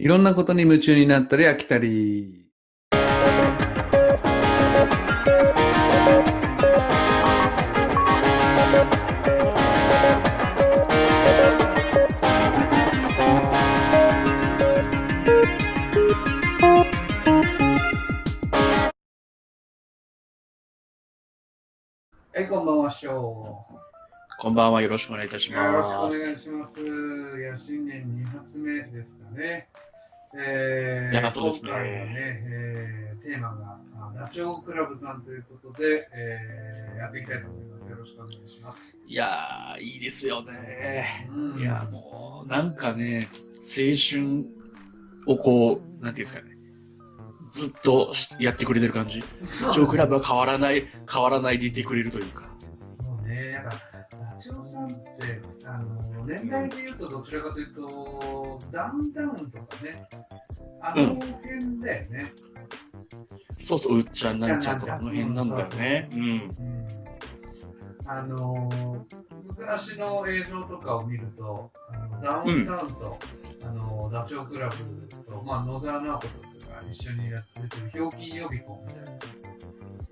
いろんなことに夢中になったり飽きたり。はい、こんばんは、しょう。こんばんは。よろしくお願いいたしよろしくお願います。します。いや、新年2発目ですかね。えいやそうですね今回のね、えーテーマがあダチョウ倶楽部さんということで、えーやっていきたいと思います。よろしくお願いします。いやー、いいですよね。うんいや、もう、なんかね、青春をこう、なんていうんですかね。ずっとしやってくれてる感じ。そうジョークラブは変わらない、変わらないでいてくれるというか。年代で言うとどちらかというと、ダウンタウンとかね、あの辺だよね。そうそう、うっちゃんなんちゃんとかあの辺なんだよね。うん。うんあの昔の映像とかを見ると、ダウンタウンと、あのダチョウ倶楽部と、まあ、野沢直子とかが一緒にやっててる、ひょうきん予備校みたいな。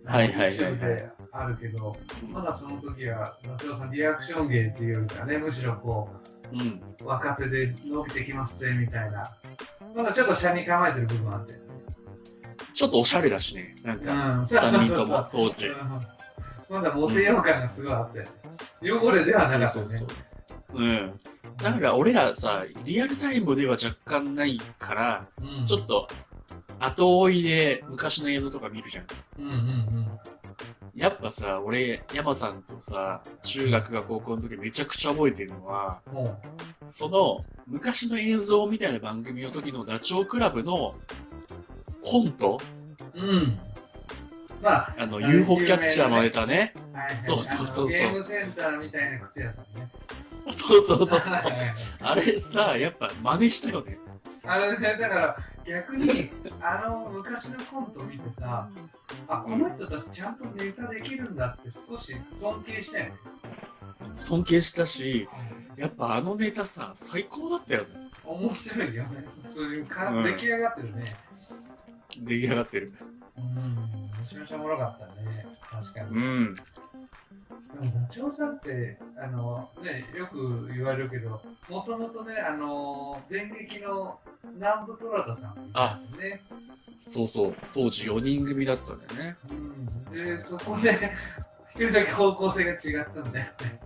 はいはいはいはいあるけど、まだその時は、ダチョウさんリアクション芸っていうよりかね、むしろこうん。う、若手で伸びてきますぜみたいな、まだちょっと車に構えてる部分あって。ちょっとおしゃれだしね。なんか、うん、そうそう3人とも当時。うんまだモテよう感がすごいあって、汚れではなかったね。そうそうそう。うん。だから俺らさ、リアルタイムでは若干ないから、うんちょっと後追いで昔の映像とか見るじゃん。うんうんうん。やっぱさ、俺、山さんとさ、中学が高校の時めちゃくちゃ覚えてるのは、もその昔の映像みたいな番組の時のダチョウ倶楽部のコント？う、うん。まあ、あの、あ UFO キャッチャーのネタね。はいはいそうそうそうそうあのゲームセンターみたいな靴屋さんね。そうそうそうそう。はいはいはいあれさ、やっぱ真似したよね。あれね、だから逆に、あの昔のコント見てさ、あ、この人たちちゃんとネタできるんだって少し尊敬したよね。尊敬したし、やっぱあのネタさ、最高だったよね。面白いよね。普通にか、うん出来上がってるね。出来上がってる。うん、めちゃめちゃおもろかったね。確かに。うん。でもダチョウさんってあの、ね、よく言われるけど、もともとね、あの電撃の南部虎田さんね、そうそう。当時4人組だったんだよね。うん、で、そこで一人だけ方向性が違ったんだよね。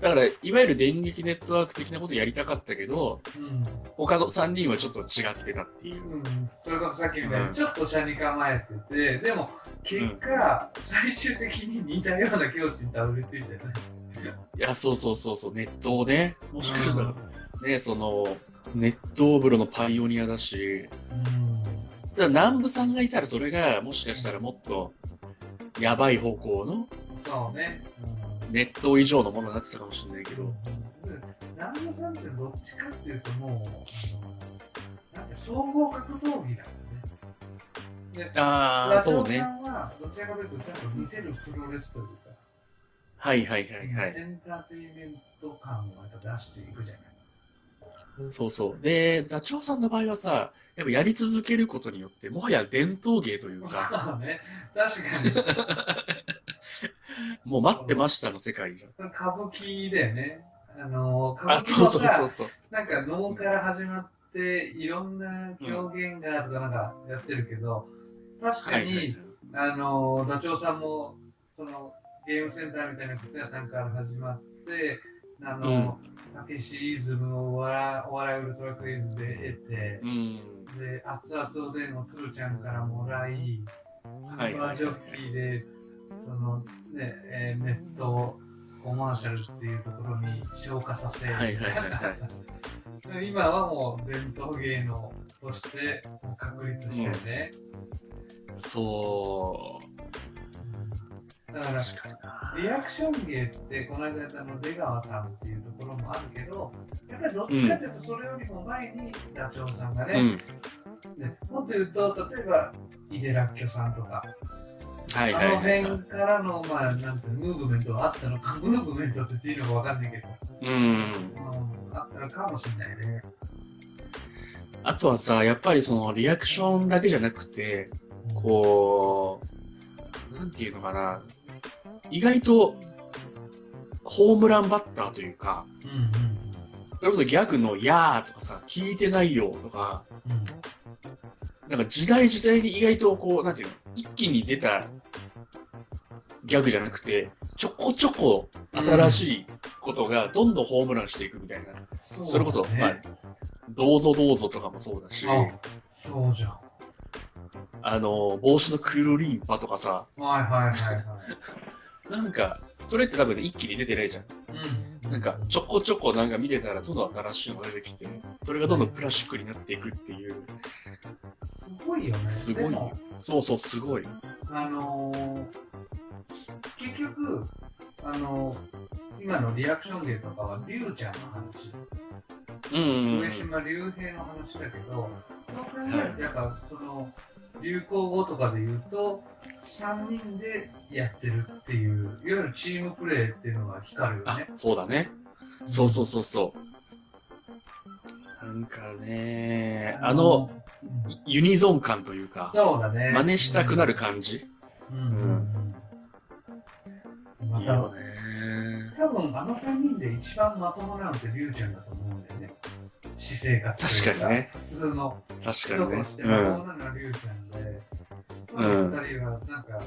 だから、いわゆる電撃ネットワーク的なことやりたかったけど、うん他の3人はちょっと違ってたっていう。うん、それこそさっきみたいに、うんちょっと車に構えてて、でも結果、最終的に似たような境地にたどり着いてね。い。や、そうそうそうそう、ネットをね、もしかしたら、ね、その、ネット風呂のパイオニアだし、うん。ただ南部さんがいたらそれが、もしかしたらもっと、やばい方向の、そうね。うん。ネット以上のものになってたかもしれないけど、南野さんってどっちかっていうともう、なんか総合格闘技だもんね。で、ああ、そうねどちらかというとちゃんと見せるプロレスというか、はいはいはいはい。エンターテインメント感をやっぱ出していくじゃない。そうそう。で、ダチョウさんの場合はさ、やっぱやり続けることによって、もはや伝統芸というか、そうね、確か もう待ってましたの世界じゃん。に歌舞伎だよね。あの歌あ、舞伎そうそうもさそうそう。なんか能から始まっていろんな表現がとかなんかやってるけど、確かに、はいはいはい。あのダチョウさんもそのゲームセンターみたいな靴屋さんから始まってあの、たけしイズムをお笑いお笑いウルトラクイズで得てうん。で熱々おでんをつるちゃんからもらいはい。パージョッキーでその、ねえーネットコマーシャルっていうところに消化させ、はいはいはいは 今はもう伝統芸能として確立してね、そう。だから。リアクション芸ってこの間あの出川さんっていうところもあるけどやっぱりどっちかっていうとそれよりも前にダチョウさんがね、うん。でもっと言うと例えば井出らっきょさんとか、はいはいあのはいはい。辺からのまあなんていうのムーブメントがあったのかムーブメントって言っていいのかわかんないけど、うん。うん、あったのかもしれないね。あとはさ、やっぱりそのリアクションだけじゃなくて、こう、なんていうのかな、意外とホームランバッターというか、うんうんそれこそギャグのやーとかさ、聞いてないよとか、うん。うんなんか時代時代に意外とこう、なんていうの、一気に出たギャグじゃなくて、ちょこちょこ新しいことがどんどんホームランしていくみたいな。そそれこそ、ねまあ、どうぞどうぞとかもそうだし、あそうじゃん。あの、帽子のクルリンパとかさ、はいはいはいはい。なんか、それって多分ね、一気に出てないじゃん。うん。なんか、ちょこちょこなんか見てたら、どんどん新しいのが出てきて、それがどんどんクラシックになっていくっていう、すごいよね。すごい。そうそう、すごい。あのー結局、あのー今のリアクション芸とかは、りゅうちゃんの話。うんうんう上ん。島竜兵の話だけど、そう考えると、やっぱその流行語とかで言うと、3人でやってるっていう、いわゆるチームプレーっていうのが光るよあね。、そうだね。そうそうそうそう。なんかね、あの、うんユニゾン感というか、そうだね。真似したくなる感じ。うん。うんうんうんまいいよた、ね。多分あの3人で一番まともなのって竜ちゃんだと思うんだよね。私生活確かにね。普通の確人かにねとして。うん。まともなのは竜ちゃんで、そうんの二人はなんか、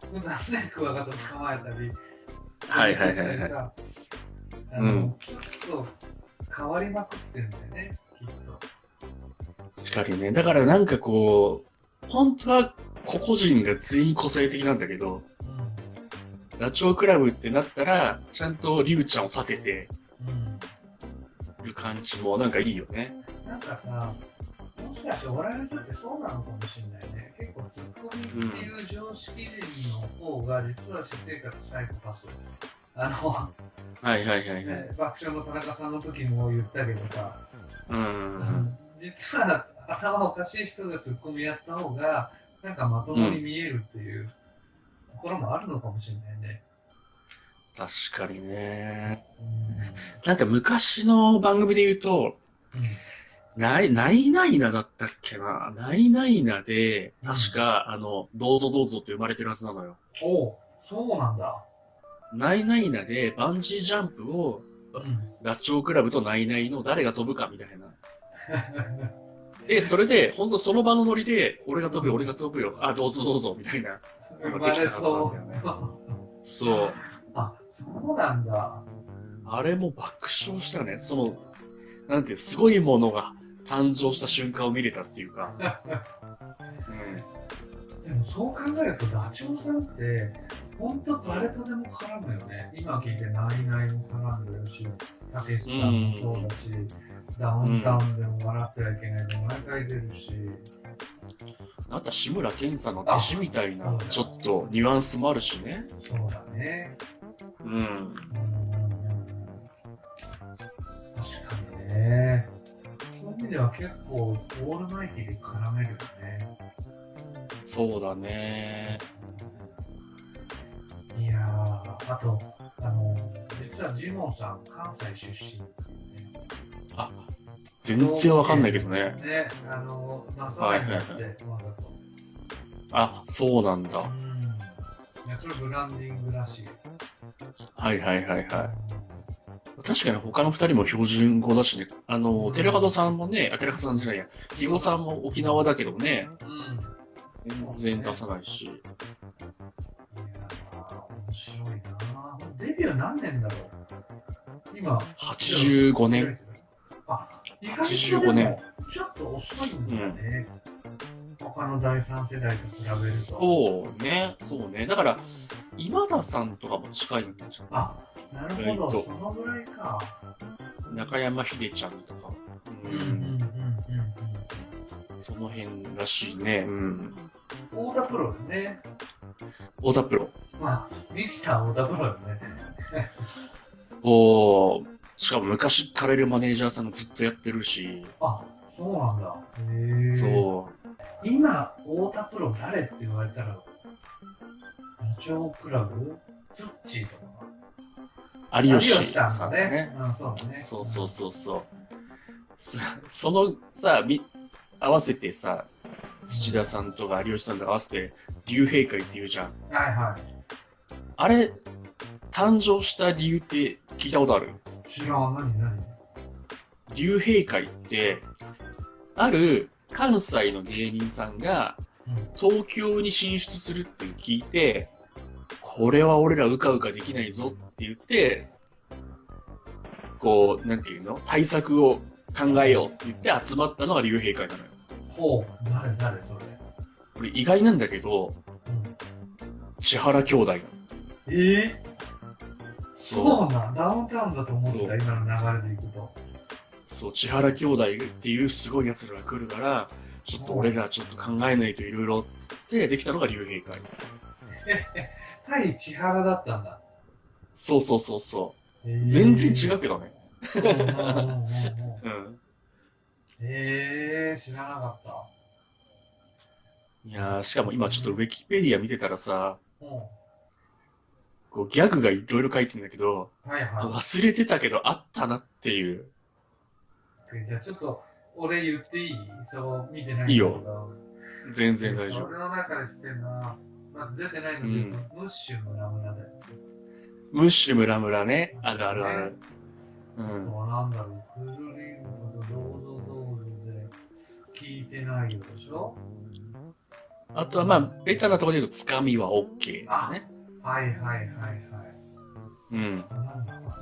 普段ね、クワガタ捕まえたり、はいはいはいはいあの、うんちょっと変わりまくってんだよね、きっと。確かにね。だからなんかこう、本当は個々人が全員個性的なんだけど、うダチョウ倶楽部ってなったら、ちゃんとリュウちゃんを立ててん。うん。る感じもなんかいいよね。なんかさ、もしかしてお笑いの人ってそうなのかもしれないツッコミっていう常識人の方が実は私生活サイコパス。あの、はいはいはいはい。ね爆笑の田中さんの時も言ったけどさ、うん。実は頭おかしい人がツッコミやった方が、なんかまともに見えるっていうところもあるのかもしれないね。確かにね。うんなんか昔の番組で言うと、ない、ないないなだったっけな。ないないなで、確か、あの、どうぞどうぞって生まれてるはずなのよ。おうそうなんだ。ないないなで、バンジージャンプを、うんダチョウ倶楽部とナイナイの誰が飛ぶかみたいな。で、それで、本当その場のノリで、俺が飛ぶよ、俺が飛ぶよ、あ、どうぞどうぞ、みたいな。生まれそう。そう。あ、そうなんだ。あれも爆笑したね。その、なんていう、すごいものが誕生した瞬間を見れたっていうか。うん。でもそう考えるとダチョウさんって本当誰とでも絡むよね。今聞いてナイナイも絡んでるし、たけしさんもそうだし、ダウンタウンでも笑ってはいけないで毎回出るし。なんか志村けんさんの弟子みたいなあ、ちょっとニュアンスもあるしね。そうだね。うん。では結構オールマイティで絡めるよね。そうだね。いやー、あと、あの、実はジモンさん、関西出身ね。あ、全然わかんないけどね。ね、あの、なさないんだって、わざと。あ、そうなんだ。うん。いや、それブランディングらしい。はいはいはいはい。確かに他の二人も標準語だしね。あの、テレハドさんもね、あ、テレハドさんじゃないや、ヒゴさんも沖縄だけどね、うん。全然出さないし。いやー、面白いなデビュー何年だろう？今、85年。。あ、意外と85でも年ちょっと遅いんだね。他の第三世代と比べると。そうね、そうね。だから、今田さんとかも近いんじゃあ、なるほど、意外とそのぐらいか。ん。中山秀ちゃんとか。ううんうんうんん。その辺らしいね。うん。うん。太田プロだね。太田プロ。まあ、ミスター太田プロだね。おしかも昔からいるマネージャーさんがずっとやってるし。あ、そうなんだ。へえ。そう。今、太田プロ誰って言われたら、ダチョウ倶楽部ツッチーとか有吉さんだねだね。。うん、そうだね。そうそうそうそう。そそのさ、み合わせてさ、土田さんとか有吉さんと合わせて、竜兵会って言うじゃん。はいはあれ、誕生した理由って聞いたことある？い。知らん、何何？竜兵会って、ある関西の芸人さんがうん。東京に進出するって聞いて、これは俺らうかうかできないぞって言って、こう、なんていうの？対策を考えようって言って集まったのが竜兵会なのよ。ほう、誰誰それ。これ意外なんだけど、うん。千原兄弟なの。えー、そうなんダウンタウンだと思った、今の流れでいくと。そう、千原兄弟っていうすごい奴らが来るから、ちょっと俺らちょっと考えないといろいろつってできたのが竜兵会。対千原だったんだ。そうそうそうそう。えー全然違うけどね。うんうんうんうんうんうん。えー、知らなかった。いやー、しかも今ちょっとウィキペディア見てたらさ、うん。こうギャグがいろいろ書いてんだけど、はいは忘れてたけどあったなっていう。い。じゃあちょっと、俺言っていい？そう、見てないんだけど。いいよ全然大丈夫。俺の中でしてるのは、まず出てないので言うと、ムッシュムラムラだよ。ムッシュムラムラね。あるあるある。うあん。とはなんだろう、クルリンゴとどうぞどうぞで聞いてないよでしょ？あとはまあ、ベタなところで言うと、つかみは OK だね。はいはいはいはい。うん。あなんだろ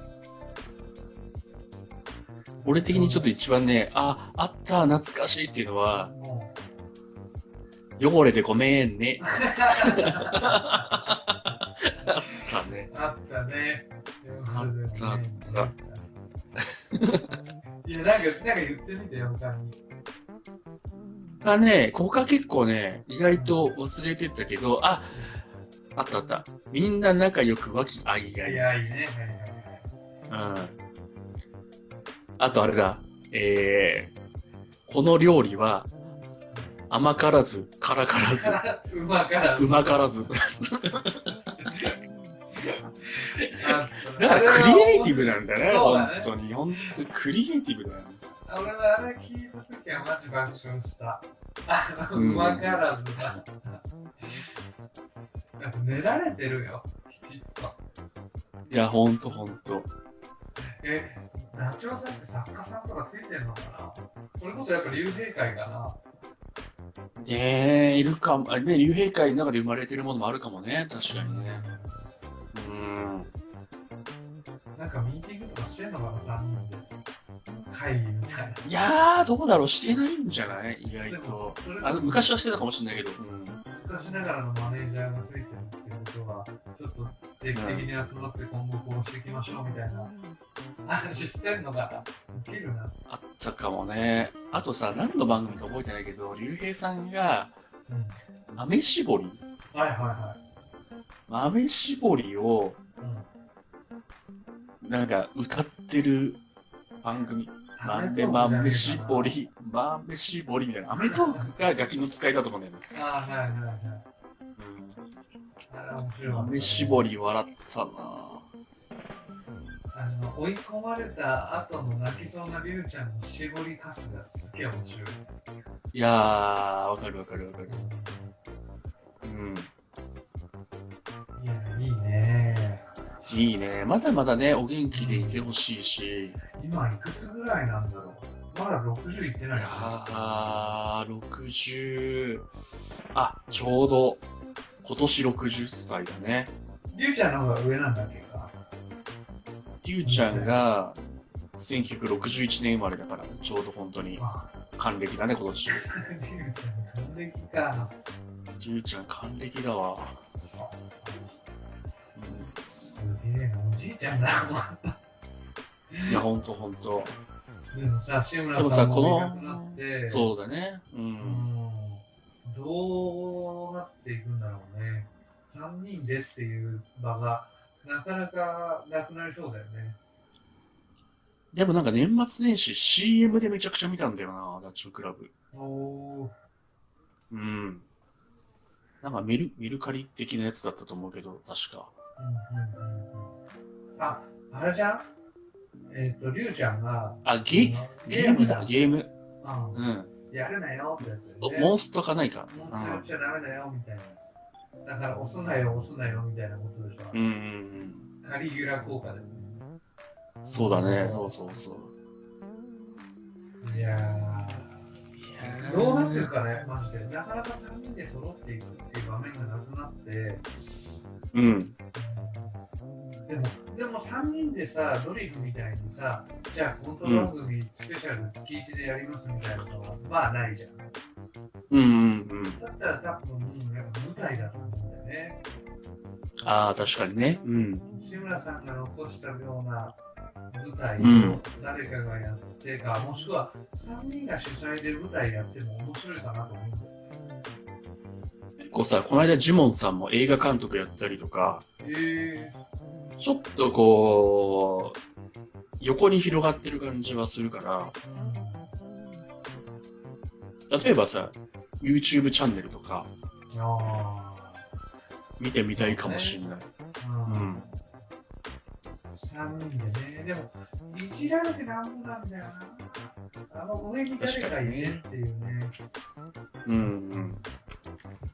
俺的にちょっと一番ね、あ、あった、懐かしいっていうのは汚れてごめんね。あったね。うあったね。あったあったいや、なんか、なんか言ってみてよ、他に。がね、ここが結構ね、意外と忘れてたけど、あ、あったあった。みんな仲良く和気あいあい。いや、いいね。うん。あとあれだ。えー、この料理は甘からず、辛からず、うまからず。うまからず。あだからクリエイティブなんだね、そうだね本当に。本当にクリエイティブだよ。俺はあれ聞いたときはマジ爆笑した。ううんまからずが。やっぱ練られてるよ、きちっと。いや、ほんとほんと。え、ダチョウさんって作家さんとかついてんのかな？それこそやっぱ竜兵会かなねえ、いるかも。あね、竜兵会の中で生まれてるものもあるかもね。確かにね。うん。なんかミーティングとかしてんのかな、3人で。会議みたいな。いやー、どうだろうしてないんじゃない？意外と。あの昔はしてたかもしれないけど。うん。昔ながらのマネージャーがついてるっていうことは、ちょっと定期的に集まって今後こうしていきましょうみたいな話してんのかな。ウケるな。あったかもね。あとさ、何の番組か覚えてないけど、竜兵さんがうん。豆絞りはいはいは豆絞りをい。うん。なんか歌ってる番組。豆豆絞り、豆絞りみたいな。アメトークがガキの使いだと思うんだよね。ああ、はいはいはい。あれ面白いわ。豆絞り笑ったなあの、追い込まれた後の泣きそうなりゅうちゃんの絞りかすがすげえ面白い。いやー、わかるわかるわかる。うん。いや、いいね。いいね。まだまだね、お元気でいてほしいし。今いくつぐらいなんだろうまだ60いってないいやよねー、60、あ、ちょうど、今年60歳だね。りゅうちゃんの方が上なんだっけ？か。りゅうちゃんが、1961年生まれだから、ちょうど本当にまあ、還暦だね、今年。りゅうちゃん還暦か。りゅうちゃん還暦だわ。すげえな、おじいちゃんだもいや、ほんとほんと。でもさ、志村さんこのいなくなって、そうだね。う。うんん。どうなっていくんだろうね。3人でっていう場が、なかなかなくなりそうだよね。でもなんか年末年始 CM でめちゃくちゃ見たんだよな、ダッチョウクラブ。おー。うん。なんかメル、メルカリ的なやつだったと思うけど、確か。うんうんうんうん。あ、あれじゃん？えっ、と、りゅうちゃんが、あ、ゲゲームだ、ゲーム。うん。うん。やるなよってやつね。モンストかないか。もうやっちゃダメだよみたいな。だから押すなよ、押すなよみたいなことでしょ。うんうんカリギュラ効果でね。うん。そうだね。そうそうそう。いやー、どうなってるかね、マジで。なかなか3人で揃っていくっていう場面がなくなって、うん。でも、でも3人でさ、ドリフみたいにさ、じゃあコント番組スペシャル月1でやりますみたいなのは、まあないじゃん。うんうんうん。だったら多分、うんやっぱ舞台だと。ああ、確かにね。うん。志村さんが残したような舞台うんを誰かがやってか、もしくは3人が主催で舞台やっても面白いかなと思うんだよね。結構さ、この間ジモンさんも映画監督やったりとか、えちょっとこう、横に広がってる感じはするから、ー、例えばさ、YouTube チャンネルとかうん。あ見てみたいかもしれない。あ。う。うん3人でね。でも、いじられてなんもなんだよな。あの上に誰かいてっていうね。うんうん。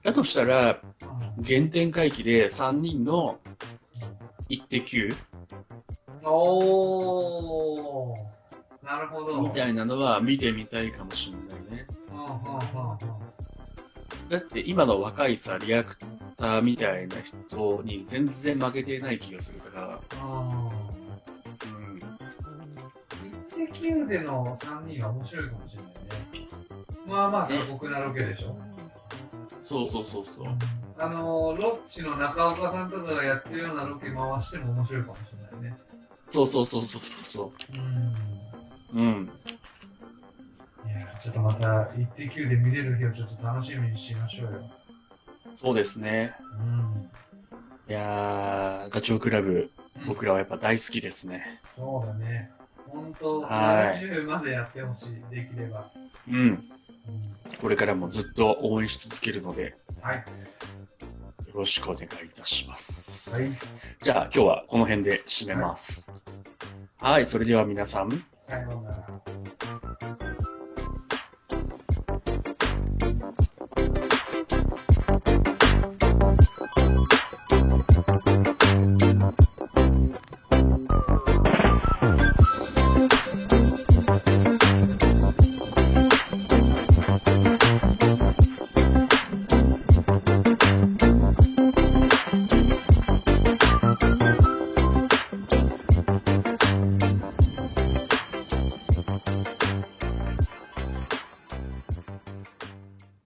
だとしたら、うん原点回帰で3人のイッテ Q おー。なるほど。みたいなのは見てみたいかもしれないね。だって今の若いさ、リアクターみたいな人に全然負けてない気がするから、うん。一滴での3人は面白いかもしれないね。まあまあ過酷なロケでしょ。そうそうそうそう。あの、ロッチの中岡さん。とかがやってるようなロケ回しても面白いかもしれないね。そうそうそうそうそうそうん。う。ん。いやちょっとまた一滴9で見れる日をちょっと楽しみにしましょうよ。そうですね。うん。いやー、ダチョウ倶楽部、僕らはやっぱ大好きですね。そうだね。本当、はいまでやってほしい、できれば。うん。うんこれからもずっと応援し続けるので、よはい。ろしくお願いいたしまはい。す。じゃあ今日はこの辺で締めます。はい、それでは皆さん、さようなら。